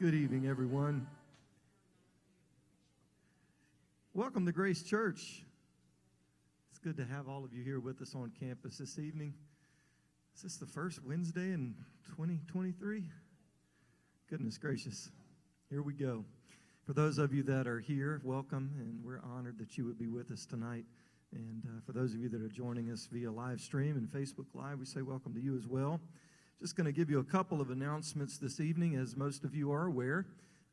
Good evening, everyone. Welcome to Grace Church. It's good to have all of you here with us on campus this evening. Is this the first Wednesday in 2023? Goodness gracious. Here we go. For those of you that are here, welcome, and we're honored that you would be with us tonight. And uh, for those of you that are joining us via live stream and Facebook Live, we say welcome to you as well. Just going to give you a couple of announcements this evening. As most of you are aware,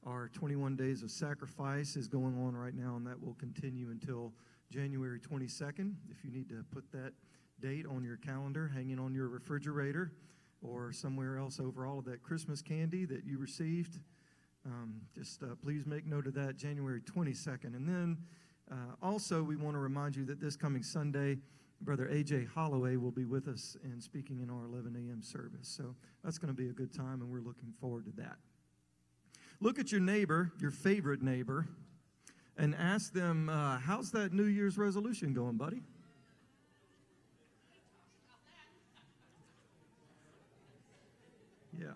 our 21 Days of Sacrifice is going on right now, and that will continue until January 22nd. If you need to put that date on your calendar, hanging on your refrigerator, or somewhere else over all of that Christmas candy that you received, um, just uh, please make note of that, January 22nd. And then uh, also, we want to remind you that this coming Sunday, Brother A.J. Holloway will be with us and speaking in our 11 a.m. service. So that's going to be a good time, and we're looking forward to that. Look at your neighbor, your favorite neighbor, and ask them, uh, How's that New Year's resolution going, buddy? Yeah.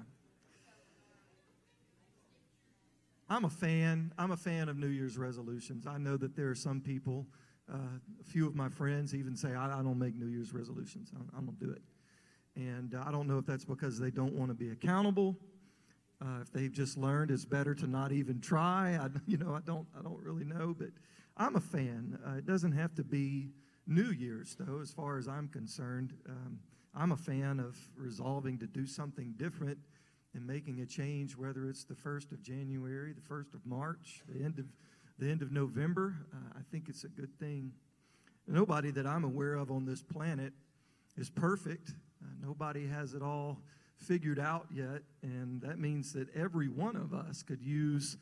I'm a fan. I'm a fan of New Year's resolutions. I know that there are some people a few of my friends even say, I, I don't make New Year's resolutions. I, I don't do it. And uh, I don't know if that's because they don't want to be accountable. Uh, if they've just learned it's better to not even try, I, you know, I don't, I don't really know. But I'm a fan. Uh, it doesn't have to be New Year's, though, as far as I'm concerned. Um, I'm a fan of resolving to do something different and making a change, whether it's the 1st of January, the 1st of March, the end of the end of November. Uh, I think it's a good thing. Nobody that I'm aware of on this planet is perfect. Uh, nobody has it all figured out yet, and that means that every one of us could use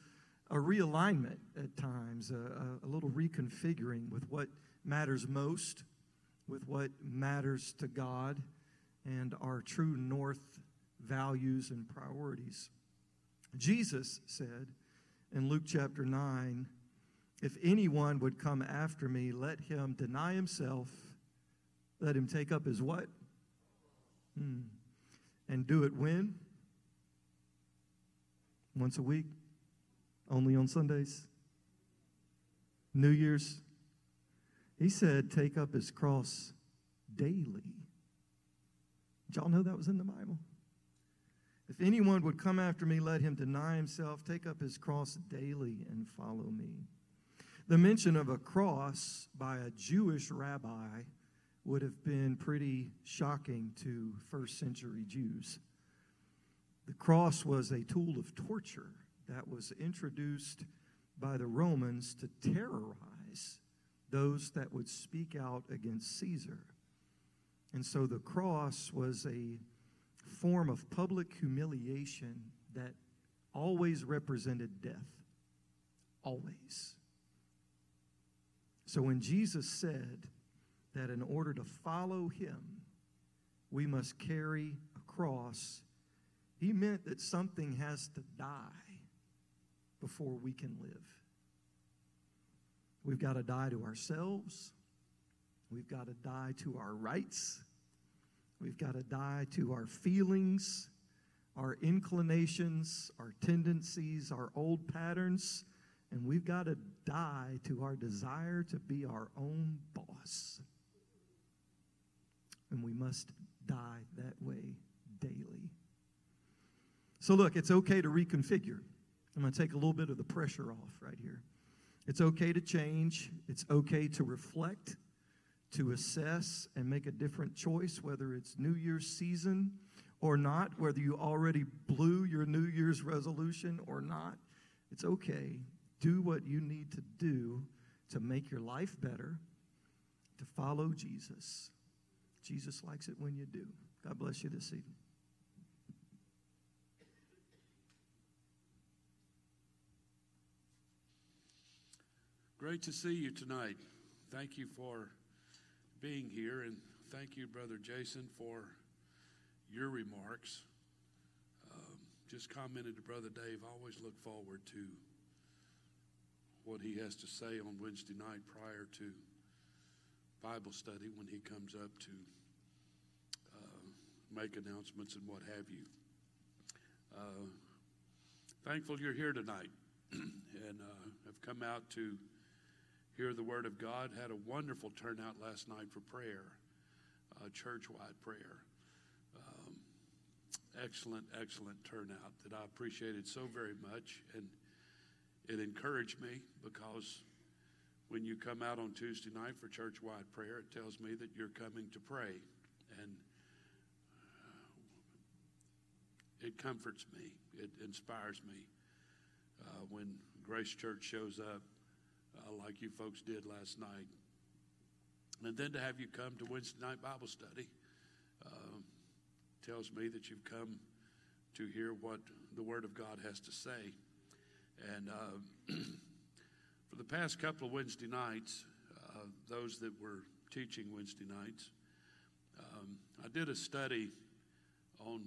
a realignment at times, a, a, little reconfiguring with what matters most, with what matters to God, and our true north values and priorities. Jesus said in Luke chapter 9, if anyone would come after me, let him deny himself. Let him take up his what? Hmm. And do it when? Once a week? Only on Sundays? New Year's? He said, take up his cross daily. Did y'all know that was in the Bible? If anyone would come after me, let him deny himself, take up his cross daily, and follow me. The mention of a cross by a Jewish rabbi would have been pretty shocking to first century Jews. The cross was a tool of torture that was introduced by the Romans to terrorize those that would speak out against Caesar. And so the cross was a form of public humiliation that always represented death. Always. So when Jesus said that in order to follow him, we must carry a cross, he meant that something has to die before we can live. We've got to die to ourselves. We've got to die to our rights. We've got to die to our feelings, our inclinations, our tendencies, our old patterns, and we've got to die to our desire to be our own boss. And we must die that way daily. So, look, it's okay to reconfigure. I'm going to take a little bit of the pressure off right here. It's okay to change, it's okay to reflect, to assess, and make a different choice, whether it's New Year's season or not, whether you already blew your New Year's resolution or not. It's okay do what you need to do to make your life better, to follow Jesus. Jesus likes it when you do. God bless you this evening. Great to see you tonight. Thank you for being here, and thank you, Brother Jason, for your remarks. Um, just commented to Brother Dave, I always look forward to what he has to say on Wednesday night prior to Bible study when he comes up to uh, make announcements and what have you. Uh, thankful you're here tonight and uh, have come out to hear the Word of God. Had a wonderful turnout last night for prayer, uh, church wide prayer. Um, excellent, excellent turnout that I appreciated so very much. And it encouraged me because when you come out on Tuesday night for church wide prayer, it tells me that you're coming to pray. And uh, it comforts me, it inspires me uh, when Grace Church shows up uh, like you folks did last night. And then to have you come to Wednesday night Bible study uh, tells me that you've come to hear what the Word of God has to say. And uh, for the past couple of Wednesday nights, uh, those that were teaching Wednesday nights, um, I did a study on.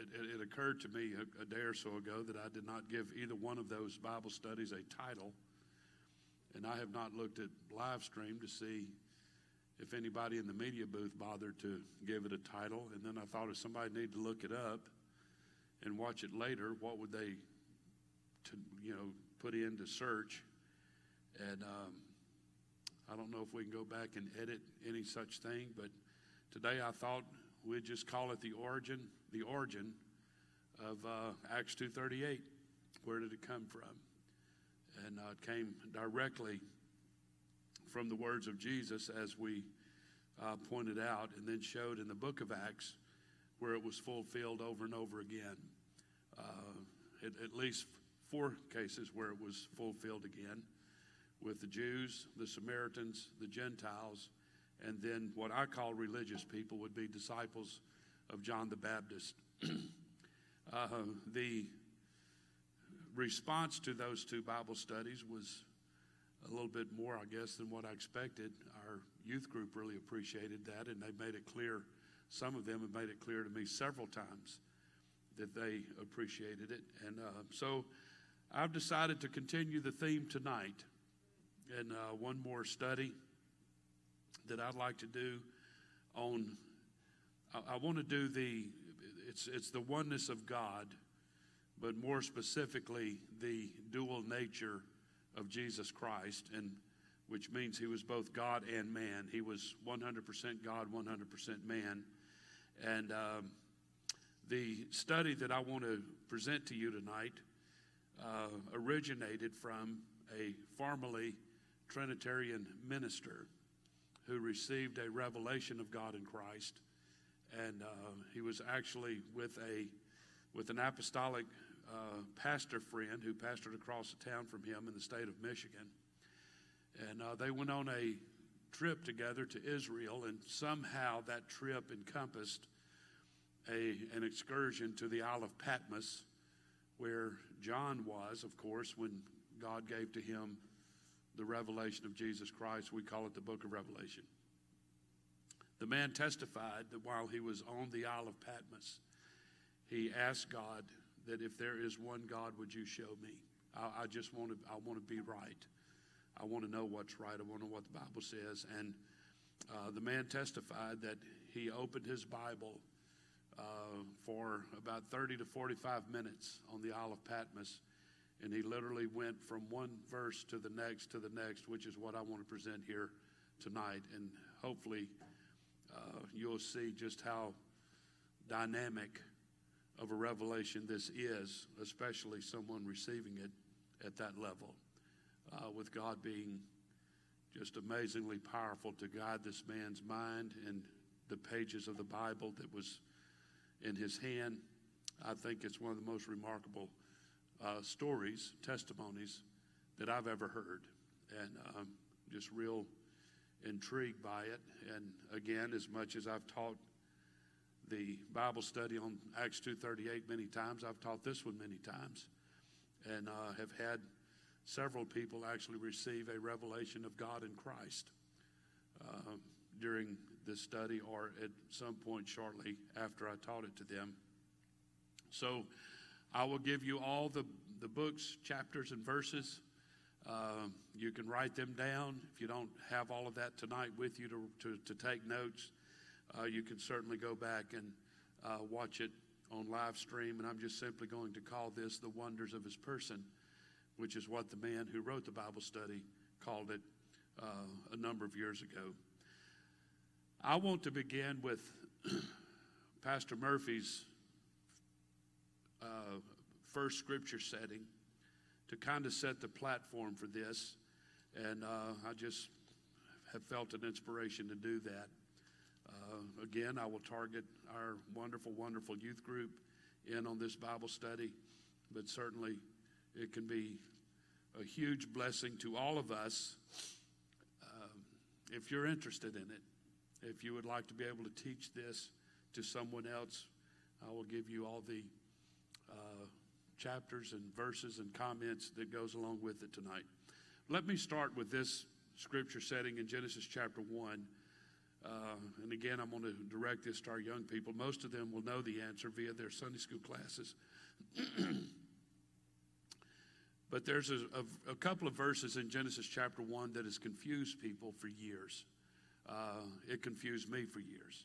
It, it, occurred to me a, a, day or so ago that I did not give either one of those Bible studies a title, and I have not looked at live stream to see if anybody in the media booth bothered to give it a title. And then I thought if somebody needed to look it up and watch it later, what would they, to you know, put into search? And um, I don't know if we can go back and edit any such thing, but today I thought we'd just call it the origin, the origin of uh, Acts 2:38. Where did it come from? And uh, it came directly from the words of Jesus, as we uh, pointed out, and then showed in the book of Acts where it was fulfilled over and over again. Uh, at, at least four cases where it was fulfilled again with the Jews, the Samaritans, the Gentiles, and then what I call religious people would be disciples of John the Baptist. uh, the response to those two Bible studies was a little bit more, I guess, than what I expected. Our youth group really appreciated that, and they made it clear. Some of them have made it clear to me several times that they appreciated it. And uh, so I've decided to continue the theme tonight and uh, one more study that I'd like to do on. I, I want to do the. It's it's the oneness of God, but more specifically the dual nature of Jesus Christ, and which means he was both God and man. He was 100% God, 100% man, and um, the study that I want to present to you tonight uh, originated from a formerly Trinitarian minister who received a revelation of God in Christ, and uh, he was actually with a with an apostolic uh, pastor friend who pastored across the town from him in the state of Michigan, and uh, they went on a trip together to Israel, and somehow that trip encompassed a an excursion to the Isle of Patmos, where John was, of course, when God gave to him the revelation of Jesus Christ. We call it the book of Revelation. The man testified that while he was on the Isle of Patmos, he asked God that if there is one God, would you show me? I, I just want to, I want to be right. I want to know what's right. I want to know what the Bible says. And uh, the man testified that he opened his Bible for about 30 to 45 minutes on the Isle of Patmos and he literally went from one verse to the next to the next, which is what I want to present here tonight. And hopefully, uh, you'll see just how dynamic of a revelation this is, especially someone receiving it at that level, uh, with God being just amazingly powerful to guide this man's mind and the pages of the Bible that was in his hand. I think it's one of the most remarkable uh, stories, testimonies that I've ever heard, and um, just real intrigued by it. And again, as much as I've taught the Bible study on Acts 2:38 many times, I've taught this one many times, and uh, have had several people actually receive a revelation of God in Christ uh, during this study or at some point shortly after I taught it to them. So I will give you all the, the books, chapters, and verses. Uh, you can write them down. If you don't have all of that tonight with you to, to, to take notes, uh, you can certainly go back and uh, watch it on live stream, and I'm just simply going to call this the wonders of his person, which is what the man who wrote the Bible study called it uh, a number of years ago. I want to begin with Pastor Murphy's uh, first scripture setting to kind of set the platform for this, and uh, I just have felt an inspiration to do that. Uh, again, I will target our wonderful, wonderful youth group in on this Bible study, but certainly it can be a huge blessing to all of us uh, if you're interested in it. If you would like to be able to teach this to someone else, I will give you all the uh, chapters and verses and comments that goes along with it tonight. Let me start with this scripture setting in Genesis chapter 1. Uh, and again, I'm going to direct this to our young people. Most of them will know the answer via their Sunday school classes. but there's a, a, a, couple of verses in Genesis chapter 1 that has confused people for years. Uh, it confused me for years.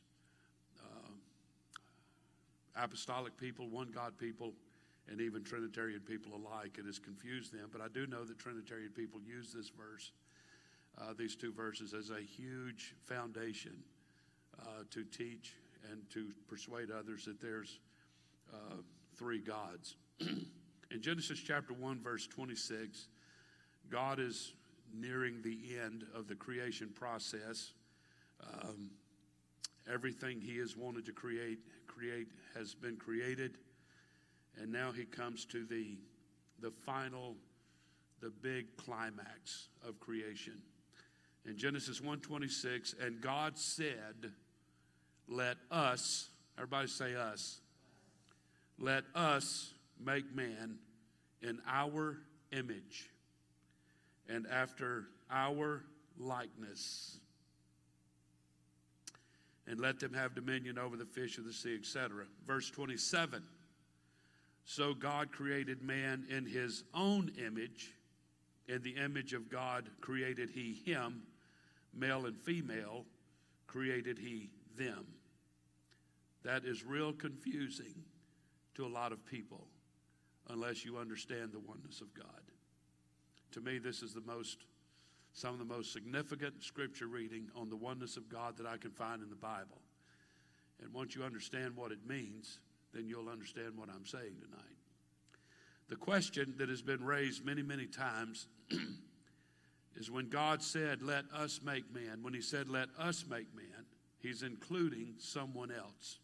Uh, apostolic people, one God people, and even Trinitarian people alike, it has confused them. But I do know that Trinitarian people use this verse uh, these two verses as a huge foundation uh, to teach and to persuade others that there's uh, three gods. In Genesis chapter 1, verse 26, God is nearing the end of the creation process. Um, everything He has wanted to create, create has been created, and now He comes to the the final, the big climax of creation in Genesis 1:26, and God said, "Let us, everybody say us. Let us make man in our image and after our likeness." And let them have dominion over the fish of the sea, etc. Verse 27 So God created man in his own image. In the image of God created he him male and female, created he them. That is real confusing to a lot of people unless you understand the oneness of God. To me, this is the most, some of the most significant scripture reading on the oneness of God that I can find in the Bible. And once you understand what it means, then you'll understand what I'm saying tonight. The question that has been raised many, many times is when God said, Let us make man, when he said, Let us make man, he's including someone else.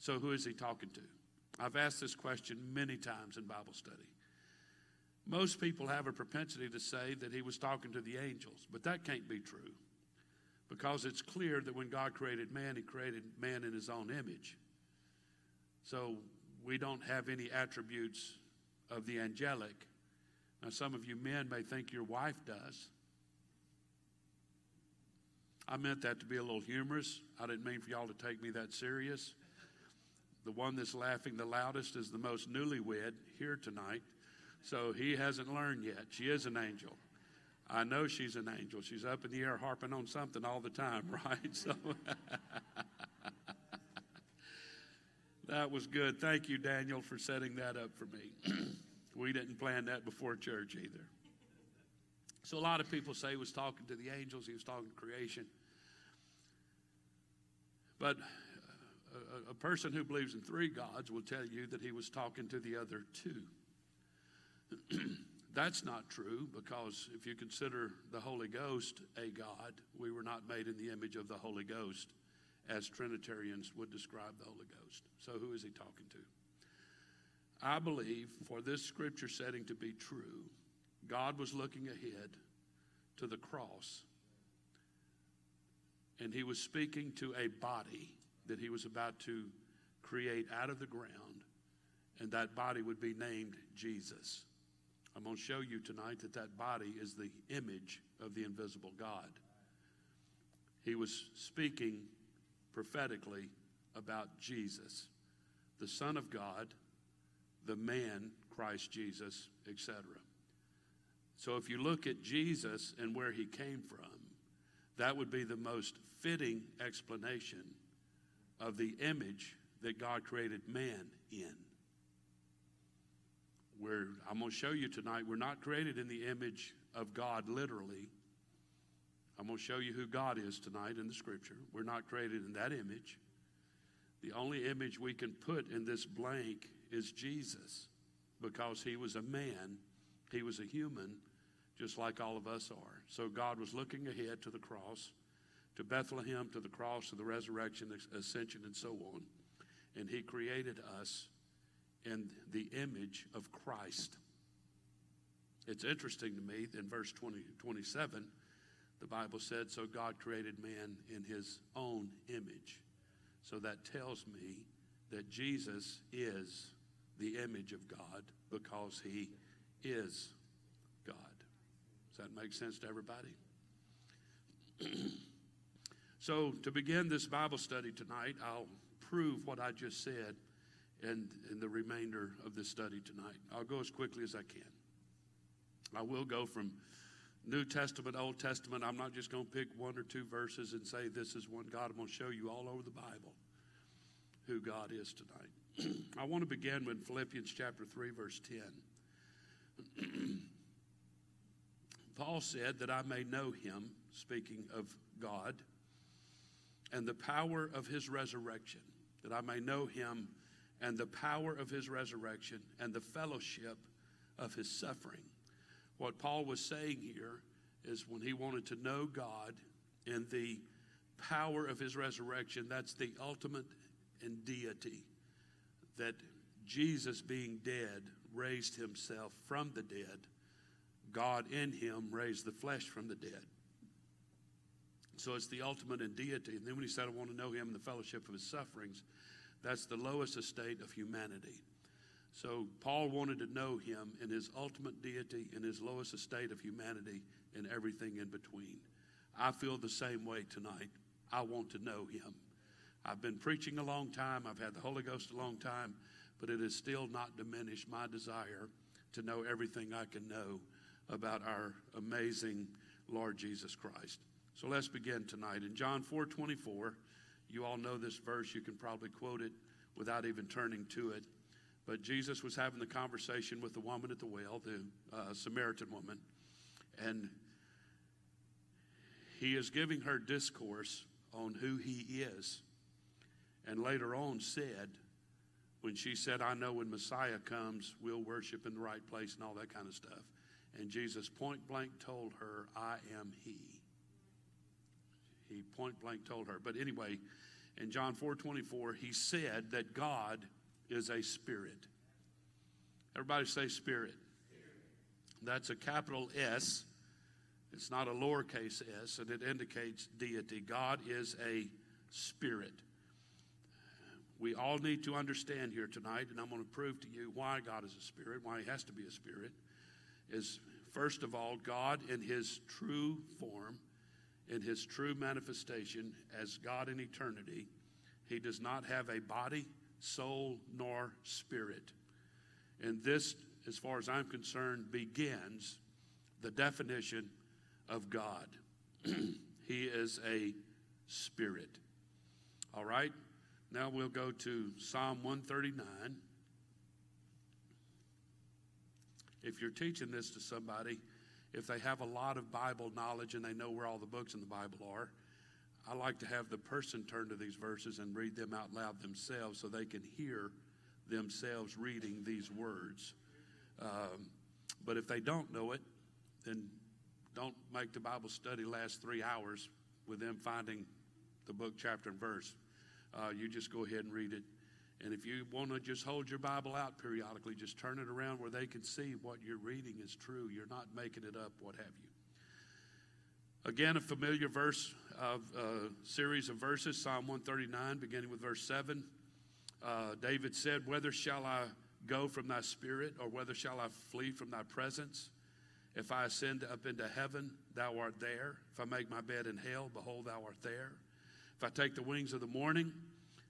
So who is he talking to? I've asked this question many times in Bible study. Most people have a propensity to say that he was talking to the angels, but that can't be true because it's clear that when God created man, he created man in his own image. So we don't have any attributes of the angelic now, some of you men may think your wife does. I meant that to be a little humorous. I didn't mean for y'all to take me that serious. The one that's laughing the loudest is the most newlywed here tonight. So he hasn't learned yet. She is an angel. I know she's an angel. She's up in the air harping on something all the time, right? So that was good. Thank you, Daniel, for setting that up for me. We didn't plan that before church either. So a lot of people say he was talking to the angels, he was talking to creation. But a, a, person who believes in three gods will tell you that he was talking to the other two. That's not true because if you consider the Holy Ghost a God, we were not made in the image of the Holy Ghost as Trinitarians would describe the Holy Ghost. So who is he talking to? I believe for this scripture setting to be true, God was looking ahead to the cross. And he was speaking to a body that he was about to create out of the ground, and that body would be named Jesus. I'm going to show you tonight that that body is the image of the invisible God. He was speaking prophetically about Jesus, the Son of God the man, Christ Jesus, etc. So if you look at Jesus and where he came from, that would be the most fitting explanation of the image that God created man in. Where I'm going to show you tonight, we're not created in the image of God literally. I'm going to show you who God is tonight in the scripture. We're not created in that image. The only image we can put in this blank is Jesus because he was a man, he was a human, just like all of us are. So God was looking ahead to the cross, to Bethlehem, to the cross, to the resurrection, ascension, and so on. And he created us in the image of Christ. It's interesting to me in verse 20, 27, the Bible said, So God created man in his own image. So that tells me that Jesus is the image of God because he is God. Does that make sense to everybody? so, to begin this Bible study tonight, I'll prove what I just said in the remainder of this study tonight. I'll go as quickly as I can. I will go from New Testament, Old Testament. I'm not just going to pick one or two verses and say this is one God. I'm going to show you all over the Bible who God is tonight. I want to begin with Philippians chapter 3, verse 10. Paul said that I may know him, speaking of God, and the power of his resurrection, that I may know him and the power of his resurrection and the fellowship of his suffering. What Paul was saying here is when he wanted to know God in the power of his resurrection, that's the ultimate in deity. That Jesus, being dead, raised himself from the dead. God in him raised the flesh from the dead. So it's the ultimate in deity. And then when he said, I want to know him in the fellowship of his sufferings, that's the lowest estate of humanity. So Paul wanted to know him in his ultimate deity, in his lowest estate of humanity, and everything in between. I feel the same way tonight. I want to know him. I've been preaching a long time, I've had the Holy Ghost a long time, but it has still not diminished my desire to know everything I can know about our amazing Lord Jesus Christ. So let's begin tonight. In John 4 24, you all know this verse, you can probably quote it without even turning to it. But Jesus was having the conversation with the woman at the well, the uh, Samaritan woman, and he is giving her discourse on who he is. And later on said, when she said, I know when Messiah comes, we'll worship in the right place and all that kind of stuff. And Jesus point blank told her, I am he. Point blank told her. But anyway, in John 4 24, he said that God is a spirit. Everybody say spirit. That's a capital S. It's not a lowercase s, and it indicates deity. God is a spirit. We all need to understand here tonight, and I'm going to prove to you why God is a spirit, why he has to be a spirit, is first of all, God in his true form in his true manifestation as God in eternity, he does not have a body, soul, nor spirit. And this, as far as I'm concerned, begins the definition of God. he is a spirit. All right? Now we'll go to Psalm 139. If you're teaching this to somebody, if they have a lot of Bible knowledge and they know where all the books in the Bible are, I like to have the person turn to these verses and read them out loud themselves so they can hear themselves reading these words. Um, but if they don't know it, then don't make the Bible study last three hours with them finding the book, chapter, and verse. Uh, you just go ahead and read it and if you want to just hold your Bible out periodically, just turn it around where they can see what you're reading is true. You're not making it up, what have you. Again, a familiar verse of a uh, series of verses, Psalm 139, beginning with verse 7. Uh, David said, Whether shall I go from thy spirit, or whether shall I flee from thy presence? If I ascend up into heaven, thou art there. If I make my bed in hell, behold, thou art there. If I take the wings of the morning,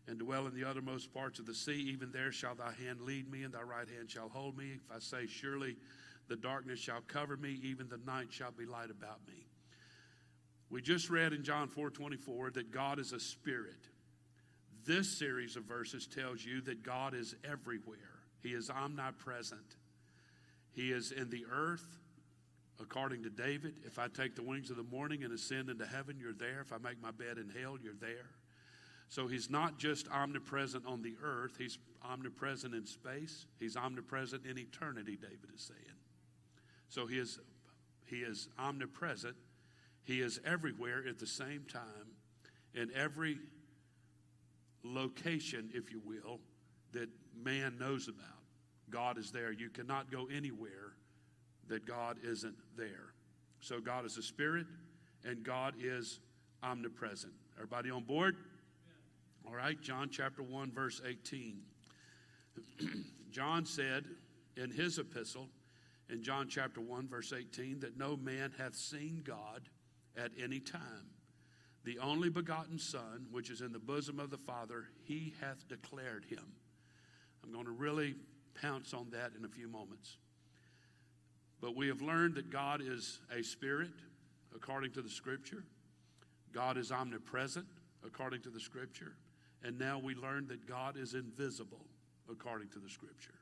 and dwell in the uttermost parts of the sea, even there shall thy hand lead me, and thy right hand shall hold me. If I say, Surely the darkness shall cover me, even the night shall be light about me. We just read in John 4 24 that God is a spirit. this series of verses tells you that God is everywhere. He is omnipresent. He is in the earth, according to David. If I take the wings of the morning and ascend into heaven, you're there. If I make my bed in hell, you're there. So he's not just omnipresent on the earth, he's omnipresent in space, he's omnipresent in eternity, David is saying. So he is, he is omnipresent, he is everywhere at the same time, in every location, if you will, that man knows about. God is there. You cannot go anywhere that God isn't there. So God is a spirit and God is omnipresent. Everybody on board? All right, John chapter 1, verse 18. John said in his epistle, in John chapter 1, verse 18, that no man hath seen God at any time. The only begotten Son, which is in the bosom of the Father, he hath declared him. I'm going to really pounce on that in a few moments. But we have learned that God is a spirit, according to the Scripture. God is omnipresent, according to the Scripture. And now we learn that God is invisible according to the scripture.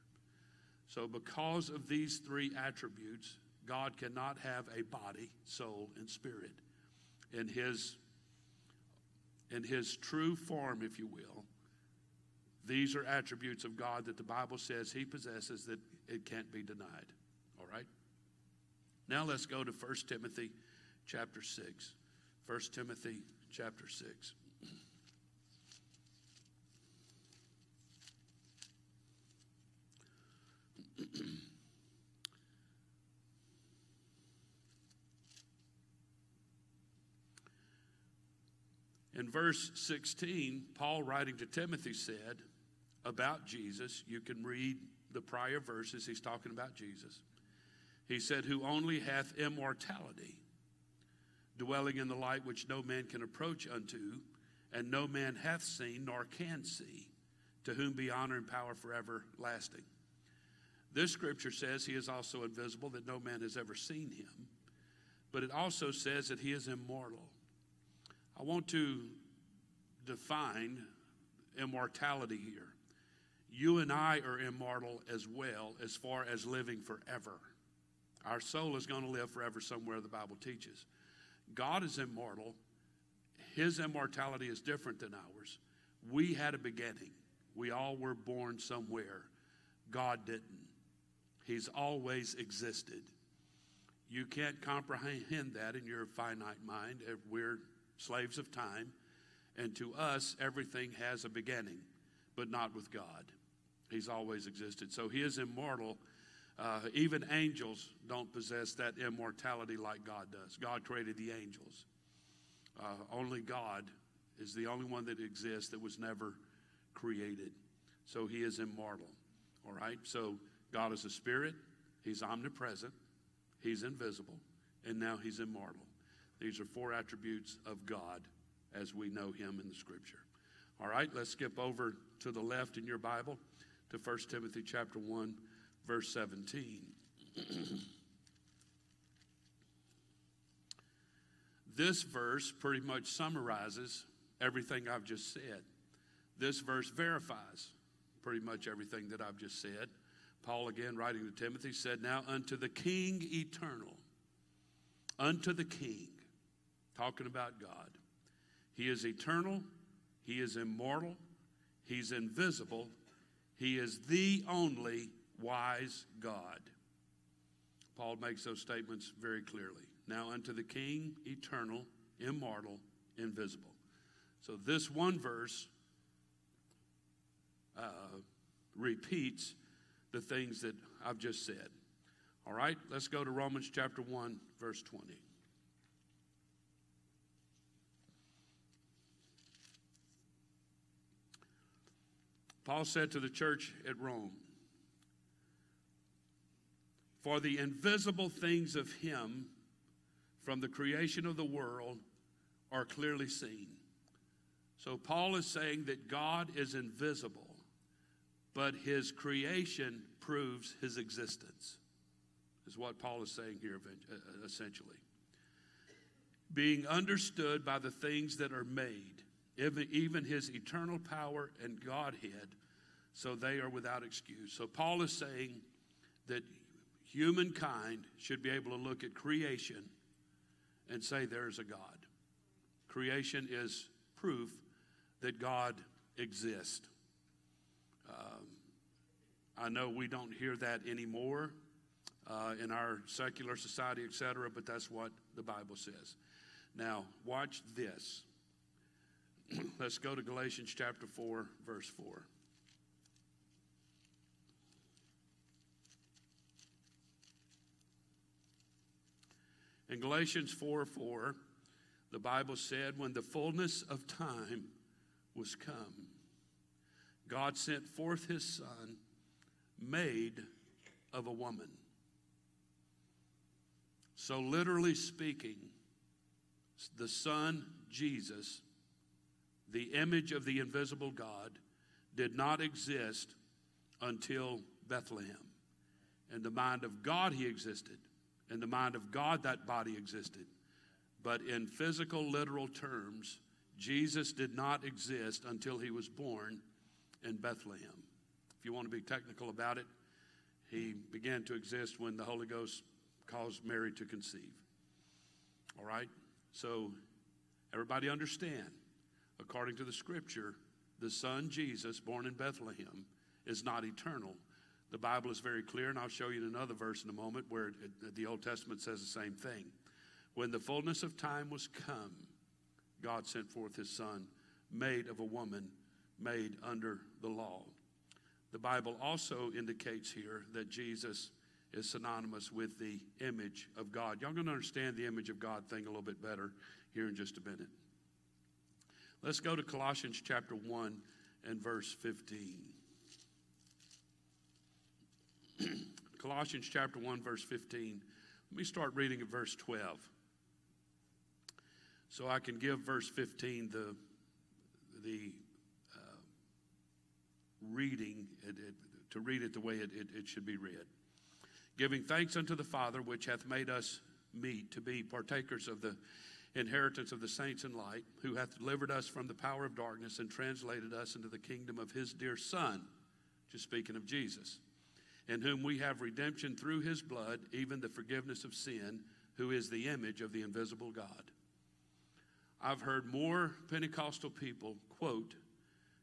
So, because of these three attributes, God cannot have a body, soul, and spirit. In his, in his true form, if you will, these are attributes of God that the Bible says he possesses that it can't be denied. All right? Now let's go to 1 Timothy chapter 6. 1 Timothy chapter 6. In verse 16, Paul, writing to Timothy, said about Jesus, you can read the prior verses, he's talking about Jesus. He said, Who only hath immortality, dwelling in the light which no man can approach unto, and no man hath seen nor can see, to whom be honor and power forever lasting. This scripture says he is also invisible, that no man has ever seen him, but it also says that he is immortal. I want to define immortality here. You and I are immortal as well as far as living forever. Our soul is going to live forever somewhere, the Bible teaches. God is immortal. His immortality is different than ours. We had a beginning. We all were born somewhere. God didn't. He's always existed. You can't comprehend that in your finite mind. We're slaves of time. And to us, everything has a beginning, but not with God. He's always existed. So he is immortal. Uh, even angels don't possess that immortality like God does. God created the angels. Uh, only God is the only one that exists that was never created. So he is immortal. All right? So God is a spirit, he's omnipresent, he's invisible, and now he's immortal. These are four attributes of God as we know him in the scripture. All right, let's skip over to the left in your Bible to 1 Timothy chapter 1 verse 17. this verse pretty much summarizes everything I've just said. This verse verifies pretty much everything that I've just said. Paul, again, writing to Timothy, said, Now unto the King eternal, unto the King talking about God. He is eternal, He is immortal, He's invisible, He is the only wise God. Paul makes those statements very clearly. Now, unto the King, eternal, immortal, invisible. So, this one verse uh, repeats the things that I've just said. All right, let's go to Romans chapter 1, verse 20. Paul said to the church at Rome, For the invisible things of him from the creation of the world are clearly seen. So Paul is saying that God is invisible, but his creation proves his existence, is what Paul is saying here uh, uh, essentially. Being understood by the things that are made even, his eternal power and Godhead, so they are without excuse. So Paul is saying that humankind should be able to look at creation and say there's a God. Creation is proof that God exists. Um, I know we don't hear that anymore uh, in our secular society, etc., but that's what the Bible says. Now, watch this. Let's go to Galatians chapter 4, verse 4. In Galatians 4 4, the Bible said, When the fullness of time was come, God sent forth his Son, made of a woman. So, literally speaking, the Son, Jesus, the image of the invisible God, did not exist until Bethlehem. In the mind of God, he existed. In the mind of God, that body existed. But in physical, literal terms, Jesus did not exist until he was born in Bethlehem. If you want to be technical about it, he began to exist when the Holy Ghost caused Mary to conceive. All right? So, everybody understand, according to the scripture, the son Jesus, born in Bethlehem, is not eternal. The Bible is very clear, and I'll show you another verse in a moment where it, the Old Testament says the same thing. When the fullness of time was come, God sent forth his son, made of a woman, made under the law. The Bible also indicates here that Jesus is synonymous with the image of God. Y'all to understand the image of God thing a little bit better here in just a minute. Let's go to Colossians chapter 1 and verse 15. Colossians chapter 1, verse 15. Let me start reading at verse 12. So I can give verse 15 the, the uh, reading, it, it, to read it the way it, it should be read giving thanks unto the Father, which hath made us meet to be partakers of the inheritance of the saints in light, who hath delivered us from the power of darkness and translated us into the kingdom of his dear Son, just speaking of Jesus, in whom we have redemption through his blood, even the forgiveness of sin, who is the image of the invisible God. I've heard more Pentecostal people quote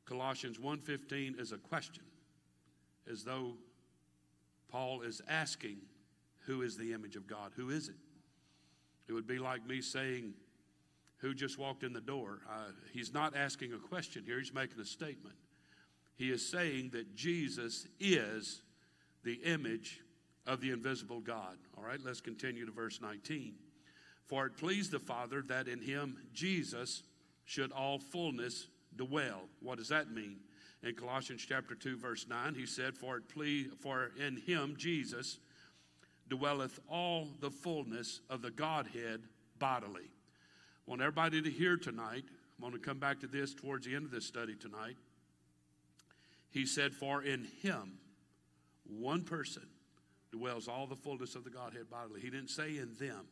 Colossians 1:15 as a question, as though Paul is asking, Who is the image of God? Who is it? It would be like me saying, Who just walked in the door? Uh, he's not asking a question here, he's making a statement. He is saying that Jesus is the image of the invisible God. All right, let's continue to verse 19. For it pleased the Father that in him, Jesus, should all fullness dwell. What does that mean? in Colossians chapter 2, verse 9, he said, For it please, for in him, Jesus, dwelleth all the fullness of the Godhead bodily. I want everybody to hear tonight. I'm going to come back to this towards the end of this study tonight. He said, For in him, one person, dwells all the fullness of the Godhead bodily. He didn't say in them.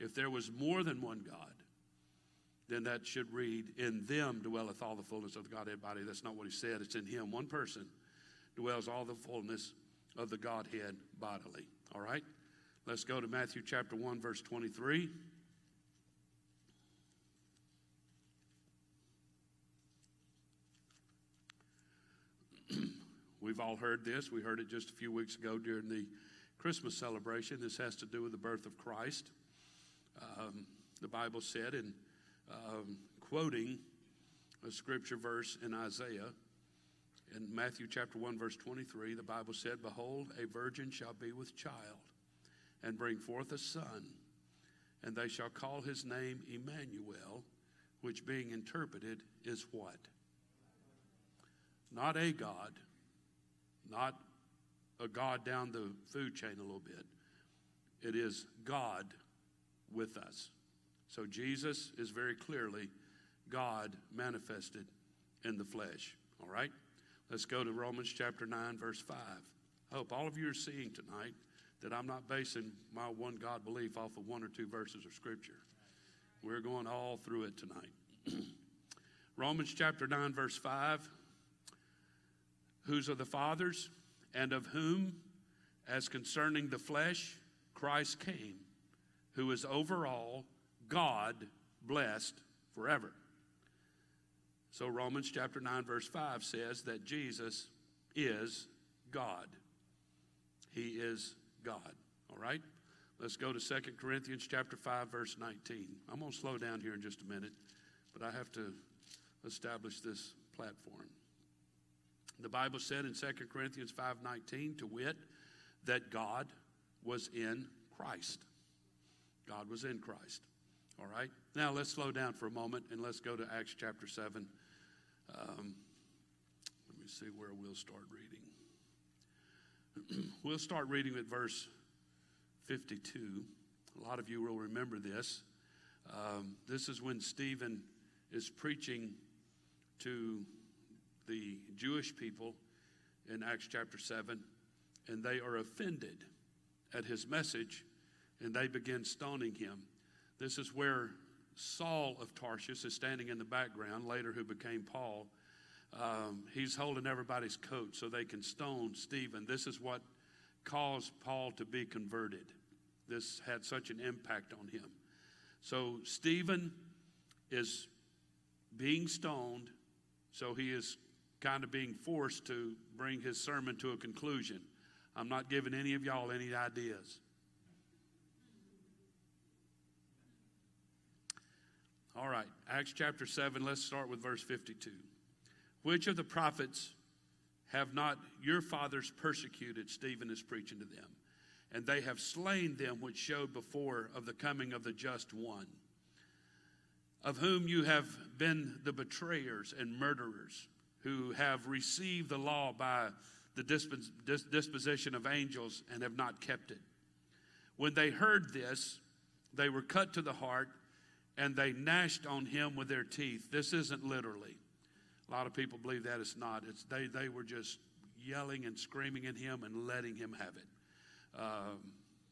If there was more than one God, then that should read, In them dwelleth all the fullness of the Godhead body. That's not what he said. It's in him. One person dwells all the fullness of the Godhead bodily. All right? Let's go to Matthew chapter 1, verse 23. We've all heard this. We heard it just a few weeks ago during the Christmas celebration. This has to do with the birth of Christ. Um, the Bible said in um, quoting a scripture verse in Isaiah. In Matthew chapter 1, verse 23, the Bible said, Behold, a virgin shall be with child and bring forth a son, and they shall call his name Emmanuel, which being interpreted is what? Not a God, not a God down the food chain a little bit. It is God with us. So Jesus is very clearly God manifested in the flesh. All right? Let's go to Romans chapter 9, verse 5. I hope all of you are seeing tonight that I'm not basing my one God belief off of one or two verses of Scripture. We're going all through it tonight. Romans chapter 9, verse 5 Whose are the fathers, and of whom, as concerning the flesh, Christ came, who is over all, God blessed forever. So Romans chapter 9, verse 5 says that Jesus is God. He is God. All right? Let's go to 2 Corinthians chapter 5, verse 19. I'm going to slow down here in just a minute, but I have to establish this platform. The Bible said in 2 Corinthians 5:19 to wit that God was in Christ. God was in Christ. All right? Now let's slow down for a moment and let's go to Acts chapter 7. Um, let me see where we'll start reading. we'll start reading at verse 52. A lot of you will remember this. Um, this is when Stephen is preaching to the Jewish people in Acts chapter 7, and they are offended at his message, and they begin stoning him. This is where Saul of Tarsus is standing in the background, later who became Paul. Um, he's holding everybody's coat so they can stone Stephen. This is what caused Paul to be converted. This had such an impact on him. So Stephen is being stoned, so he is kind of being forced to bring his sermon to a conclusion. I'm not giving any of y'all any ideas. All right, Acts chapter 7, let's start with verse 52. Which of the prophets have not your fathers persecuted? Stephen is preaching to them. And they have slain them which showed before of the coming of the just one, of whom you have been the betrayers and murderers, who have received the law by the disposition of angels and have not kept it. When they heard this, they were cut to the heart and they gnashed on him with their teeth. This isn't literally. A lot of people believe that it's not. It's they, they were just yelling and screaming at him and letting him have it. Um,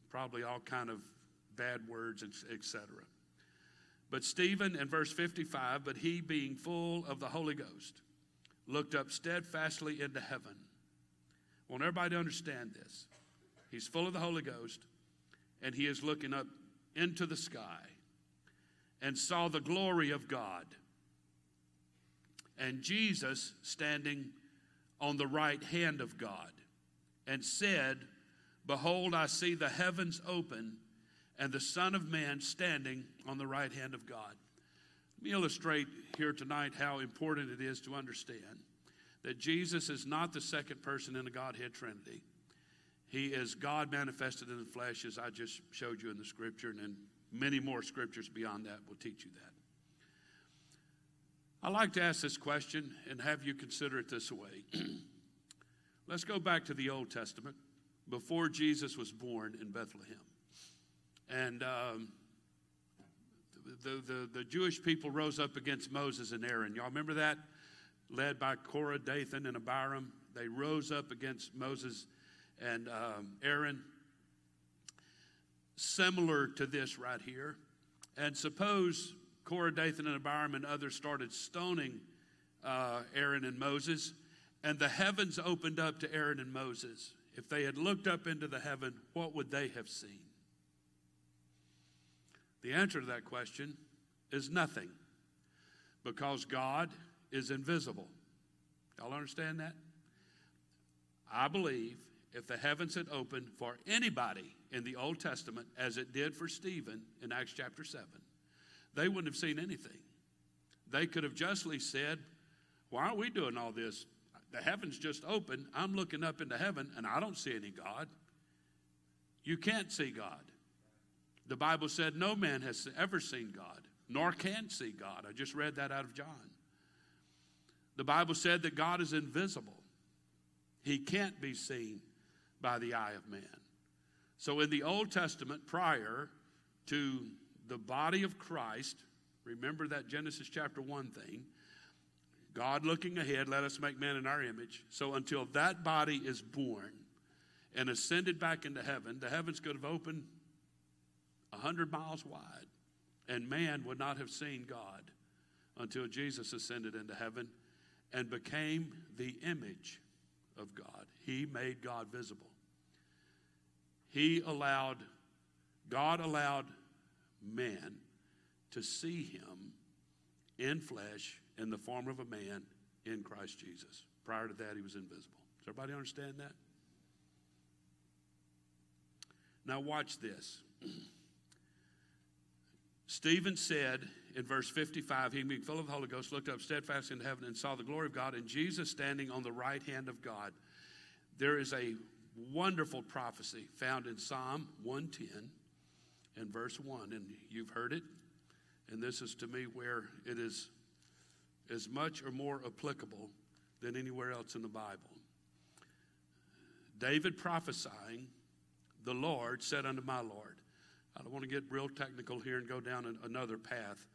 probably all kind of bad words, etc. But Stephen in verse 55, but he being full of the Holy Ghost, looked up steadfastly into heaven. I want everybody to understand this. He's full of the Holy Ghost, and he is looking up into the sky and saw the glory of God and Jesus standing on the right hand of God and said, Behold, I see the heavens open and the Son of Man standing on the right hand of God. Let me illustrate here tonight how important it is to understand that Jesus is not the second person in the Godhead Trinity. He is God manifested in the flesh, as I just showed you in the scripture, and in many more scriptures beyond that will teach you that. I like to ask this question and have you consider it this way. Let's go back to the Old Testament before Jesus was born in Bethlehem. And um, the, the, the Jewish people rose up against Moses and Aaron. Y'all remember that? Led by Korah, Dathan, and Abiram. They rose up against Moses and um, Aaron similar to this right here. And suppose Korah, Dathan, and Abiram and others started stoning uh, Aaron and Moses, and the heavens opened up to Aaron and Moses. If they had looked up into the heaven, what would they have seen? The answer to that question is nothing, because God is invisible. Y'all understand that? I believe if the heavens had opened for anybody in the Old Testament, as it did for Stephen in Acts chapter 7, they wouldn't have seen anything. They could have justly said, Why aren't we doing all this? The heavens just opened. I'm looking up into heaven and I don't see any God. You can't see God. The Bible said no man has ever seen God, nor can see God. I just read that out of John. The Bible said that God is invisible, He can't be seen by the eye of man. So in the Old Testament, prior to the body of Christ, remember that Genesis chapter 1 thing. God looking ahead, let us make man in our image. So until that body is born and ascended back into heaven, the heavens could have opened a hundred miles wide, and man would not have seen God until Jesus ascended into heaven and became the image of God. He made God visible. He allowed, God allowed man to see him in flesh in the form of a man in Christ Jesus. Prior to that, he was invisible. Does everybody understand that? Now, watch this. Stephen said in verse 55, he being full of the Holy Ghost, looked up steadfast into heaven and saw the glory of God and Jesus standing on the right hand of God. There is a wonderful prophecy found in Psalm 110 and verse 1, and you've heard it. And this is to me where it is as much or more applicable than anywhere else in the Bible. David prophesying, the Lord said unto my Lord, I don't want to get real technical here and go down another path.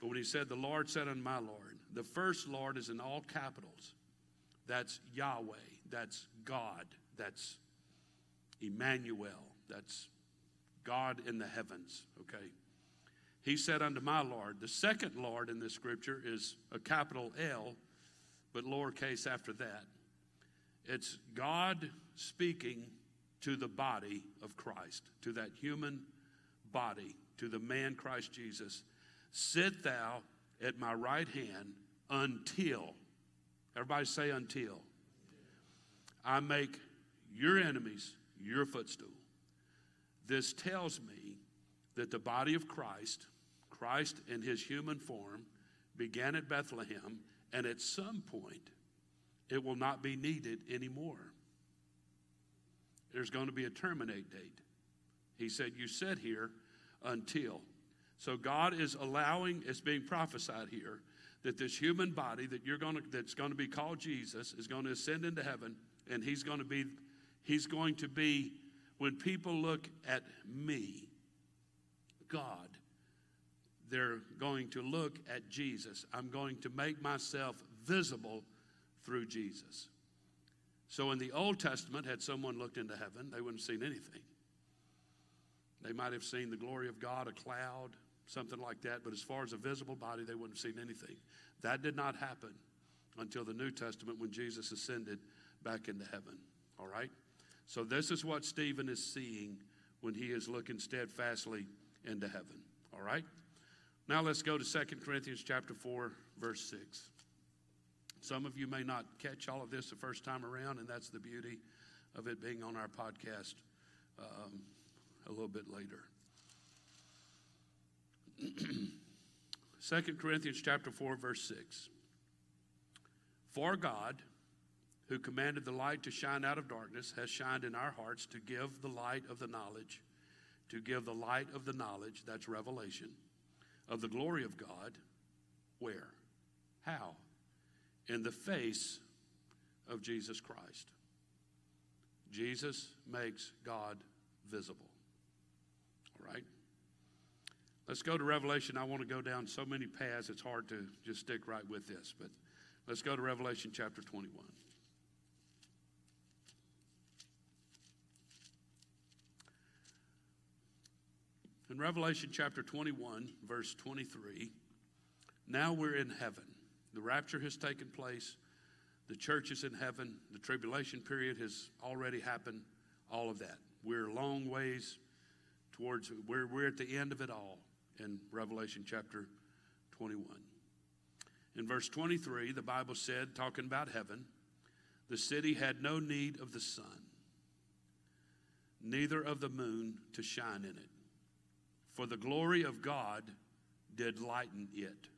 But when he said, The Lord said unto my Lord, the first Lord is in all capitals. That's Yahweh. That's God. That's Emmanuel. That's God in the heavens. Okay. He said unto my Lord, the second Lord in this scripture is a capital L, but lowercase after that. It's God speaking to the body of Christ, to that human body, to the man Christ Jesus. Sit thou at my right hand until, everybody say until, I make your enemies your footstool. This tells me that the body of Christ, Christ in his human form, began at Bethlehem, and at some point, it will not be needed anymore. There's going to be a terminate date. He said, You sit here until. So God is allowing, it's being prophesied here, that this human body that you're going to, that's going to be called Jesus is going to ascend into heaven, and he's going to be, he's going to be, when people look at me, God, they're going to look at Jesus. I'm going to make myself visible through Jesus. So in the Old Testament, had someone looked into heaven, they wouldn't have seen anything. They might have seen the glory of God, a cloud, something like that, but as far as a visible body, they wouldn't have seen anything. That did not happen until the New Testament when Jesus ascended back into heaven. All right? So this is what Stephen is seeing when he is looking steadfastly into heaven. All right? Now let's go to 2 Corinthians chapter 4, verse 6. Some of you may not catch all of this the first time around, and that's the beauty of it being on our podcast um, a little bit later. 2 Corinthians chapter 4 verse 6. For God, who commanded the light to shine out of darkness, has shined in our hearts to give the light of the knowledge, to give the light of the knowledge, that's revelation, of the glory of God. Where? How? In the face of Jesus Christ. Jesus makes God visible. Right? Let's go to Revelation. I want to go down so many paths, it's hard to just stick right with this. But let's go to Revelation chapter 21. In Revelation chapter 21, verse 23, now we're in heaven. The rapture has taken place. The church is in heaven. The tribulation period has already happened. All of that. We're a long ways towards, we're, we're at the end of it all in Revelation chapter 21. In verse 23, the Bible said, talking about heaven, the city had no need of the sun, neither of the moon to shine in it, for the glory of God did lighten it,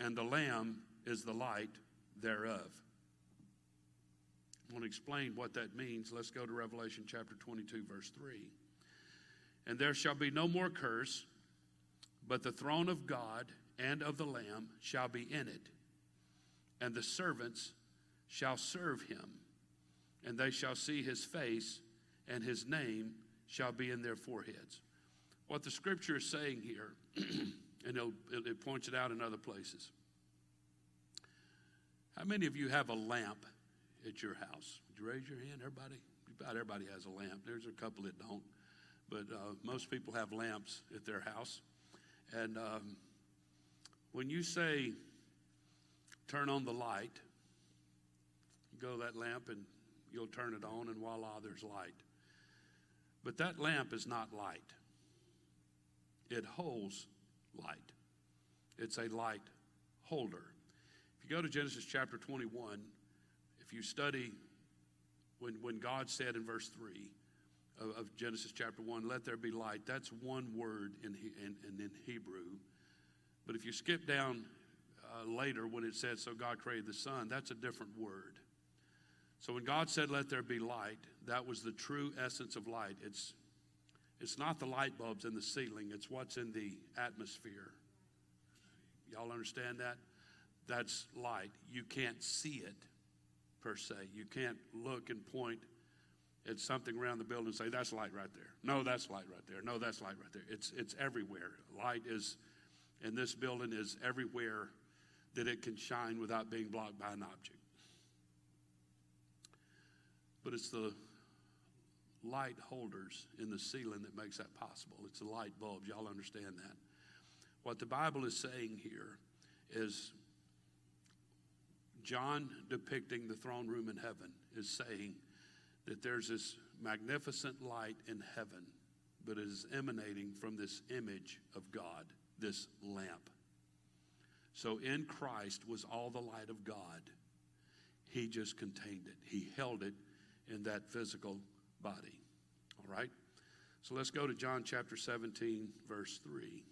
and the Lamb is the light thereof. I want to explain what that means. Let's go to Revelation chapter 22, verse 3. And there shall be no more curse but the throne of God and of the Lamb shall be in it, and the servants shall serve him, and they shall see his face, and his name shall be in their foreheads. What the scripture is saying here, and it, points it out in other places. How many of you have a lamp at your house? Would you raise your hand? Everybody? About everybody has a lamp. There's a couple that don't, but uh, most people have lamps at their house. And um, When you say turn on the light, go to that lamp and you'll turn it on, and voila, there's light. But that lamp is not light, it holds light. It's a light holder. If you go to Genesis chapter 21, if you study when, when God said in verse 3 of, of Genesis chapter 1, let there be light, that's one word in, in, in Hebrew. But if you skip down uh, later when it said, so God created the sun, that's a different word. So when God said, let there be light, that was the true essence of light. It's, it's not the light bulbs in the ceiling, it's what's in the atmosphere. Y'all understand that? That's light. You can't see it per se. You can't look and point at something around the building and say, that's light right there. No, that's light right there. No, that's light right there. It's, it's everywhere. Light is, in this building, is everywhere that it can shine without being blocked by an object. But it's the light holders in the ceiling that makes that possible. It's the light bulbs. Y'all understand that. What the Bible is saying here is John depicting the throne room in heaven is saying that there's this magnificent light in heaven, but it is emanating from this image of God, this lamp. So in Christ was all the light of God. He just contained it, He held it in that physical body. All right? So let's go to John chapter 17, verse 3.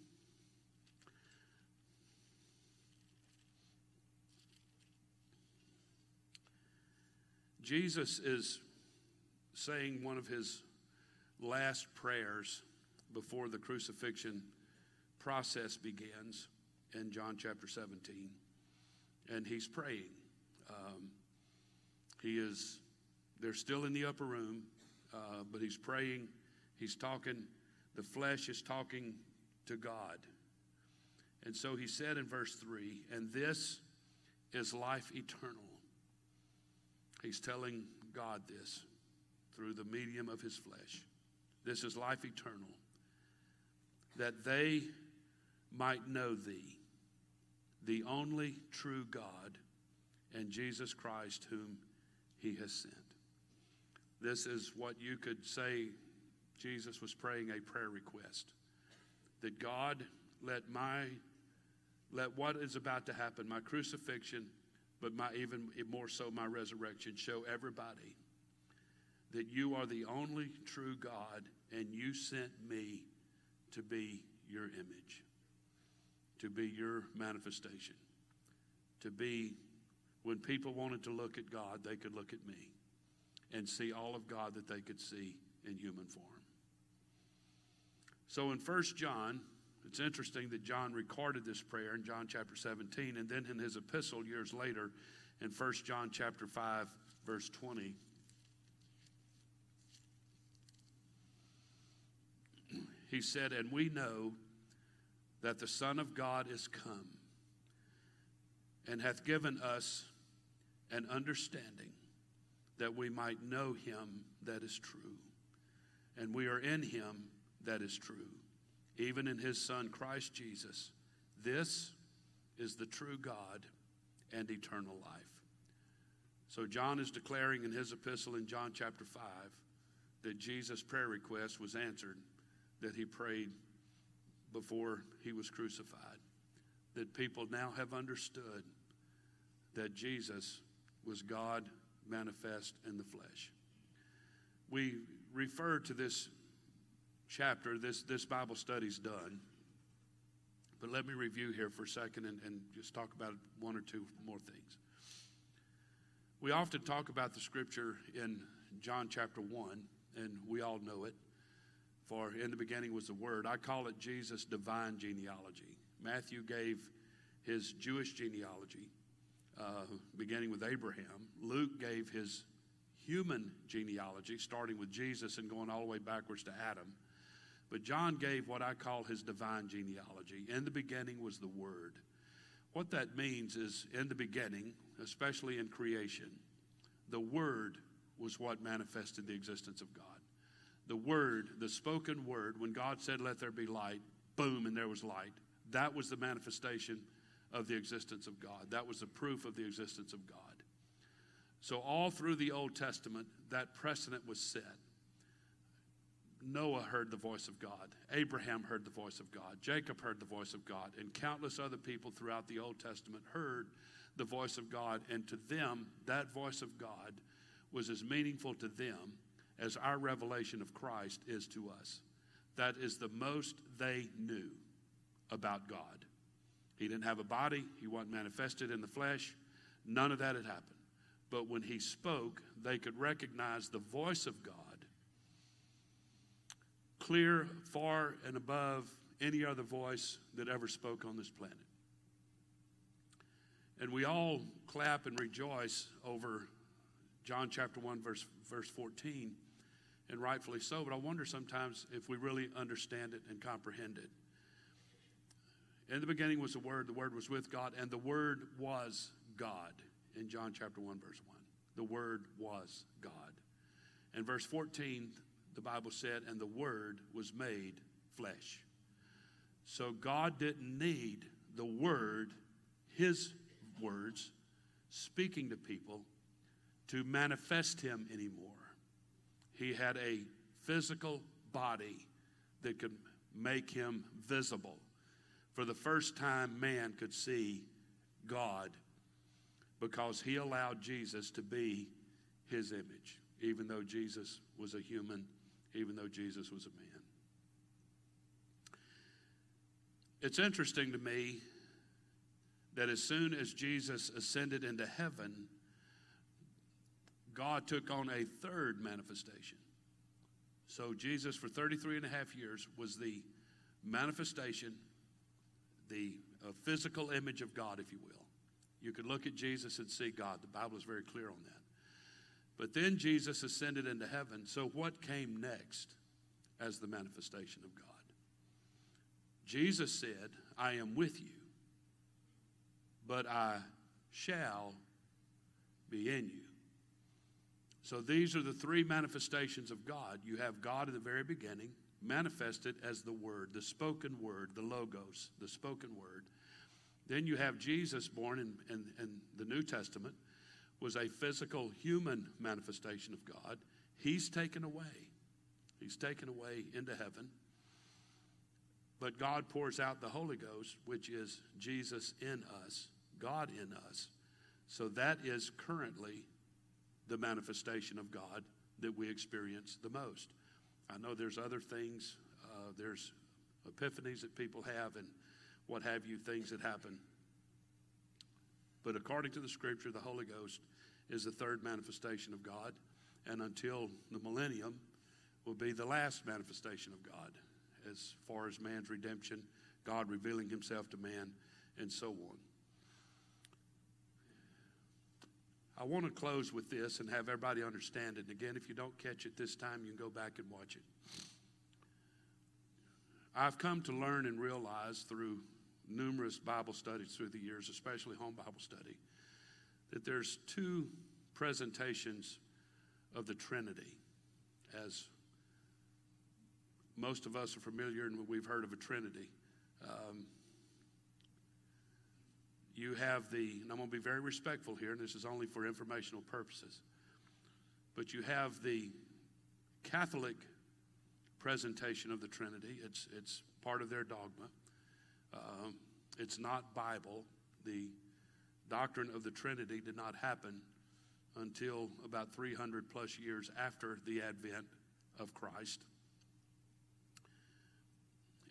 Jesus is saying one of his last prayers before the crucifixion process begins in John chapter 17. And he's praying. Um, he is, they're still in the upper room, uh, but he's praying. He's talking, the flesh is talking to God. And so he said in verse 3 And this is life eternal He's telling God this through the medium of his flesh. This is life eternal, that they might know thee, the only true God, and Jesus Christ, whom he has sent. This is what you could say Jesus was praying a prayer request that God let my let what is about to happen, my crucifixion, but my even more so my resurrection show everybody that you are the only true God and you sent me to be your image, to be your manifestation, to be when people wanted to look at God, they could look at me and see all of God that they could see in human form. So in First John, it's interesting that John recorded this prayer in John chapter 17, and then in his epistle years later, in 1 John chapter 5, verse 20. He said, And we know that the Son of God is come and hath given us an understanding that we might know him that is true. And we are in him that is true even in his Son, Christ Jesus. This is the true God and eternal life. So, John is declaring in his epistle in John chapter 5 that Jesus' prayer request was answered, that he prayed before he was crucified. That people now have understood that Jesus was God manifest in the flesh. We refer to this chapter, this, this Bible study's done. But let me review here for a second and, and just talk about one or two more things. We often talk about the scripture in John chapter 1, and we all know it. For in the beginning was the Word. I call it Jesus' divine genealogy. Matthew gave his Jewish genealogy, uh, beginning with Abraham. Luke gave his human genealogy, starting with Jesus and going all the way backwards to Adam. But John gave what I call his divine genealogy. In the beginning was the Word. What that means is, in the beginning, especially in creation, the Word was what manifested the existence of God. The Word, the spoken Word, when God said, Let there be light, boom, and there was light. That was the manifestation of the existence of God. That was the proof of the existence of God. So, all through the Old Testament, that precedent was set. Noah heard the voice of God. Abraham heard the voice of God. Jacob heard the voice of God. And countless other people throughout the Old Testament heard the voice of God. And to them, that voice of God was as meaningful to them as our revelation of Christ is to us. That is the most they knew about God. He didn't have a body, he wasn't manifested in the flesh. None of that had happened. But when he spoke, they could recognize the voice of God clear, far, and above any other voice that ever spoke on this planet. And we all clap and rejoice over John chapter 1, verse, verse 14, and rightfully so, but I wonder sometimes if we really understand it and comprehend it. In the beginning was the Word, the Word was with God, and the Word was God in John chapter 1, verse 1. The Word was God. In verse 14, the Bible said, and the Word was made flesh. So God didn't need the Word, His words, speaking to people to manifest Him anymore. He had a physical body that could make Him visible. For the first time, man could see God because He allowed Jesus to be His image, even though Jesus was a human even though Jesus was a man. It's interesting to me that as soon as Jesus ascended into heaven, God took on a third manifestation. So, Jesus, for 33 and a half years, was the manifestation, the uh, physical image of God, if you will. You could look at Jesus and see God. The Bible is very clear on that. But then Jesus ascended into heaven. So, what came next as the manifestation of God? Jesus said, I am with you, but I shall be in you. So, these are the three manifestations of God. You have God in the very beginning, manifested as the Word, the spoken Word, the Logos, the spoken Word. Then you have Jesus born in, in, in the New Testament was a physical human manifestation of God. He's taken away. He's taken away into heaven. But God pours out the Holy Ghost, which is Jesus in us, God in us. So that is currently the manifestation of God that we experience the most. I know there's other things, uh, there's epiphanies that people have and what have you, things that happen but according to the scripture, the Holy Ghost is the third manifestation of God, and until the millennium will be the last manifestation of God as far as man's redemption, God revealing himself to man, and so on. I want to close with this and have everybody understand it. And again, if you don't catch it this time, you can go back and watch it. I've come to learn and realize through numerous Bible studies through the years, especially home Bible study, that there's two presentations of the Trinity. As most of us are familiar and we've heard of a Trinity. Um, you have the, and I'm going to be very respectful here, and this is only for informational purposes, but you have the Catholic presentation of the Trinity. It's, it's part of their dogma. Um, it's not Bible. The doctrine of the Trinity did not happen until about 300 plus years after the advent of Christ.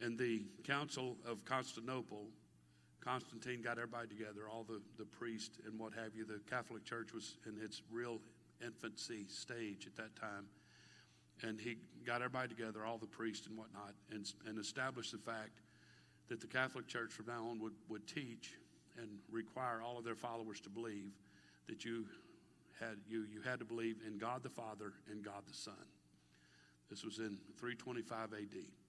And the Council of Constantinople, Constantine got everybody together, all the, the priests and what have you. The Catholic Church was in its real infancy stage at that time. And he got everybody together, all the priests and whatnot, and, and established the fact that the Catholic Church from now on would, would teach and require all of their followers to believe that you had, you, you had to believe in God the Father and God the Son. This was in 325 AD.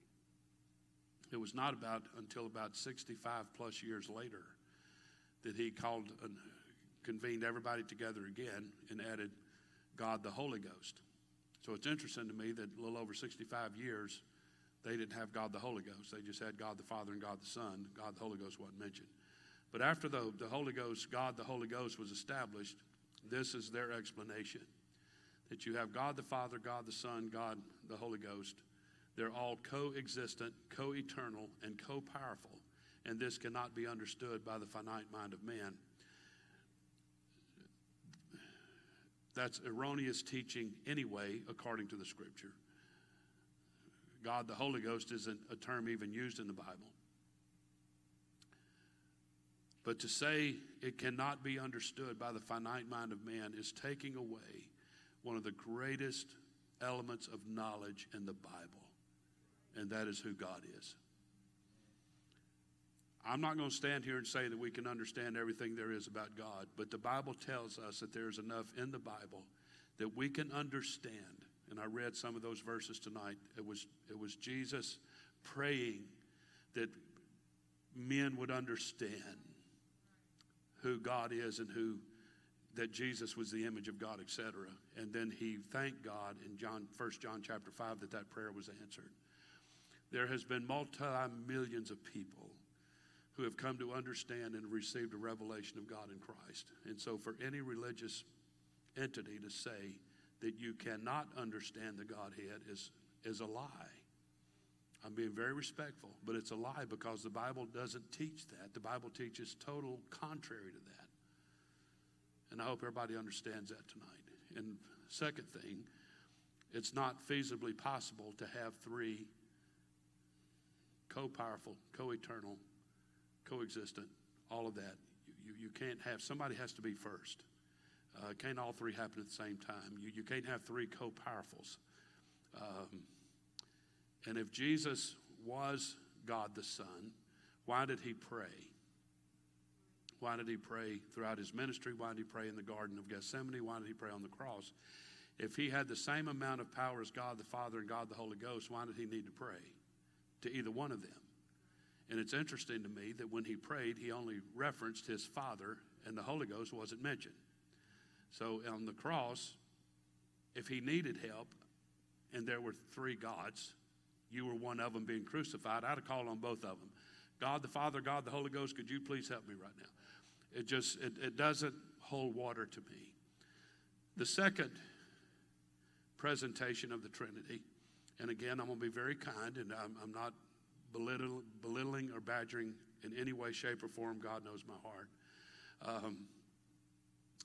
It was not about until about 65 plus years later that he called and convened everybody together again and added God the Holy Ghost. So it's interesting to me that a little over 65 years they didn't have God the Holy Ghost. They just had God the Father and God the Son. God the Holy Ghost wasn't mentioned. But after the, the Holy Ghost, God the Holy Ghost was established, this is their explanation that you have God the Father, God the Son, God the Holy Ghost. They're all coexistent, co eternal, and co powerful, and this cannot be understood by the finite mind of man. That's erroneous teaching anyway, according to the scripture. God the Holy Ghost isn't a term even used in the Bible. But to say it cannot be understood by the finite mind of man is taking away one of the greatest elements of knowledge in the Bible, and that is who God is. I'm not going to stand here and say that we can understand everything there is about God, but the Bible tells us that there's enough in the Bible that we can understand. And I read some of those verses tonight. It was, it was Jesus praying that men would understand who God is and who that Jesus was the image of God, etc. And then he thanked God in John, 1 John chapter 5 that that prayer was answered. There has been multi-millions of people who have come to understand and received a revelation of God in Christ. And so for any religious entity to say that you cannot understand the Godhead is, is a lie. I'm being very respectful, but it's a lie because the Bible doesn't teach that. The Bible teaches total contrary to that. And I hope everybody understands that tonight. And second thing, it's not feasibly possible to have three co powerful, co eternal, coexistent, all of that. You, you, can't have, somebody has to be first. Uh, can't all three happen at the same time. You, you can't have three co powerfuls. Um, and if Jesus was God the Son, why did he pray? Why did he pray throughout his ministry? Why did he pray in the Garden of Gethsemane? Why did he pray on the cross? If he had the same amount of power as God the Father and God the Holy Ghost, why did he need to pray to either one of them? And it's interesting to me that when he prayed, he only referenced his Father and the Holy Ghost wasn't mentioned. So on the cross, if he needed help and there were three gods, you were one of them being crucified, I'd have called on both of them. God the Father, God the Holy Ghost, could you please help me right now? It just it, it doesn't hold water to me. The second presentation of the Trinity, and again, I'm going to be very kind, and I'm, I'm not belittling, belittling or badgering in any way, shape, or form. God knows my heart. Um,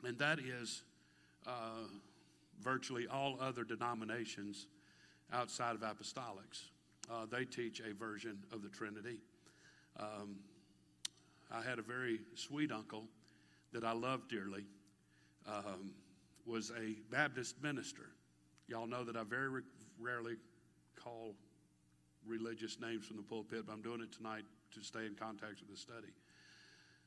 and that is uh, virtually all other denominations outside of apostolics. Uh, they teach a version of the Trinity. Um, I had a very sweet uncle that I loved dearly, um, was a Baptist minister. Y'all know that I very re- rarely call religious names from the pulpit, but I'm doing it tonight to stay in contact with the study.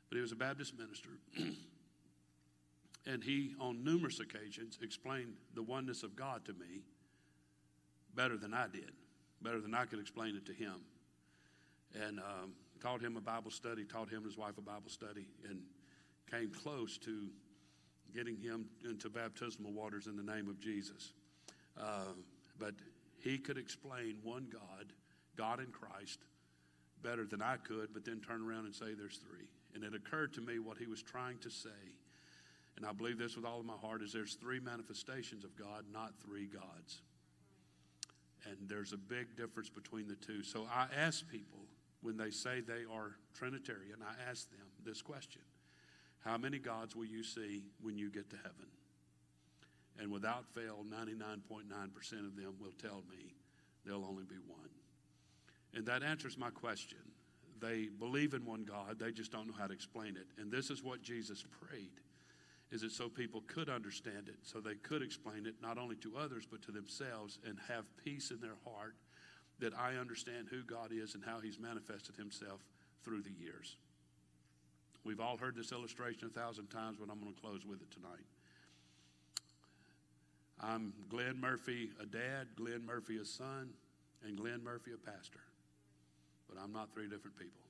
But he was a Baptist minister. and he, on numerous occasions, explained the oneness of God to me better than I did, better than I could explain it to him. And um, taught him a Bible study, taught him and his wife a Bible study, and came close to getting him into baptismal waters in the name of Jesus. Uh, but he could explain one God, God in Christ, better than I could, but then turn around and say there's three. And it occurred to me what he was trying to say, and I believe this with all of my heart, is there's three manifestations of God, not three gods. And there's a big difference between the two. So I ask people, when they say they are Trinitarian, I ask them this question How many gods will you see when you get to heaven? And without fail, 99.9% of them will tell me there'll only be one. And that answers my question. They believe in one God, they just don't know how to explain it. And this is what Jesus prayed. Is it so people could understand it, so they could explain it not only to others but to themselves and have peace in their heart that I understand who God is and how He's manifested Himself through the years. We've all heard this illustration a thousand times, but I'm going to close with it tonight. I'm Glenn Murphy, a dad, Glenn Murphy, a son, and Glenn Murphy, a pastor. But I'm not three different people.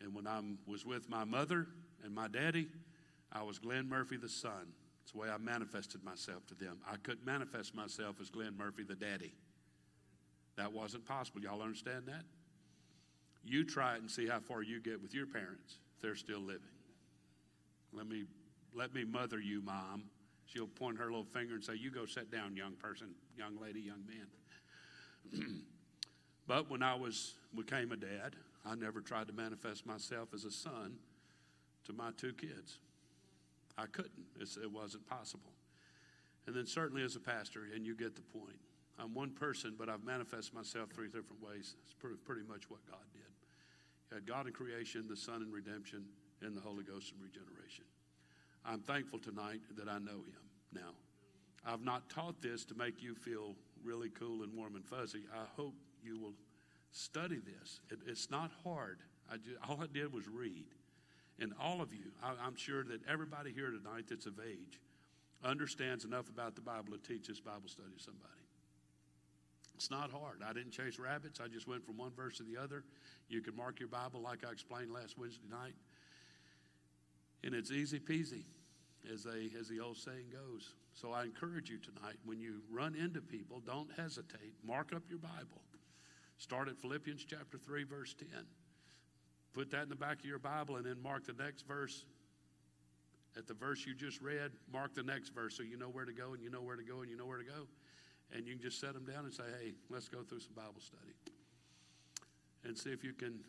And when I was with my mother and my daddy, I was Glenn Murphy, the son. It's the way I manifested myself to them. I couldn't manifest myself as Glenn Murphy, the daddy. That wasn't possible. Y'all understand that? You try it and see how far you get with your parents. they're still living. Let me, let me mother you, Mom. She'll point her little finger and say, You go sit down, young person, young lady, young man. but when I was became a dad, I never tried to manifest myself as a son to my two kids. I couldn't. It's, it wasn't possible. And then certainly as a pastor, and you get the point. I'm one person, but I've manifested myself three different ways. It's pretty, pretty much what God did. Had God in creation, the Son in redemption, and the Holy Ghost in regeneration. I'm thankful tonight that I know Him now. I've not taught this to make you feel really cool and warm and fuzzy. I hope you will study this. It, it's not hard. I just, all I did was read. And all of you, I, I'm sure that everybody here tonight that's of age understands enough about the Bible to teach this Bible study to somebody. It's not hard. I didn't chase rabbits. I just went from one verse to the other. You can mark your Bible like I explained last Wednesday night. And it's easy peasy, as, they, as the old saying goes. So I encourage you tonight, when you run into people, don't hesitate. Mark up your Bible. Start at Philippians chapter 3, verse 10. Put that in the back of your Bible and then mark the next verse. At the verse you just read, mark the next verse so you know where to go and you know where to go and you know where to go. And you can just set them down and say, hey, let's go through some Bible study. And see if you can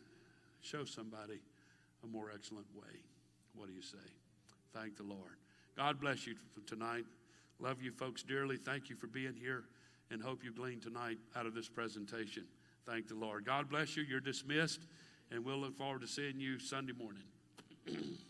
show somebody a more excellent way. What do you say? Thank the Lord. God bless you for tonight. Love you folks dearly. Thank you for being here and hope you glean tonight out of this presentation. Thank the Lord. God bless you. You're dismissed, and we'll look forward to seeing you Sunday morning.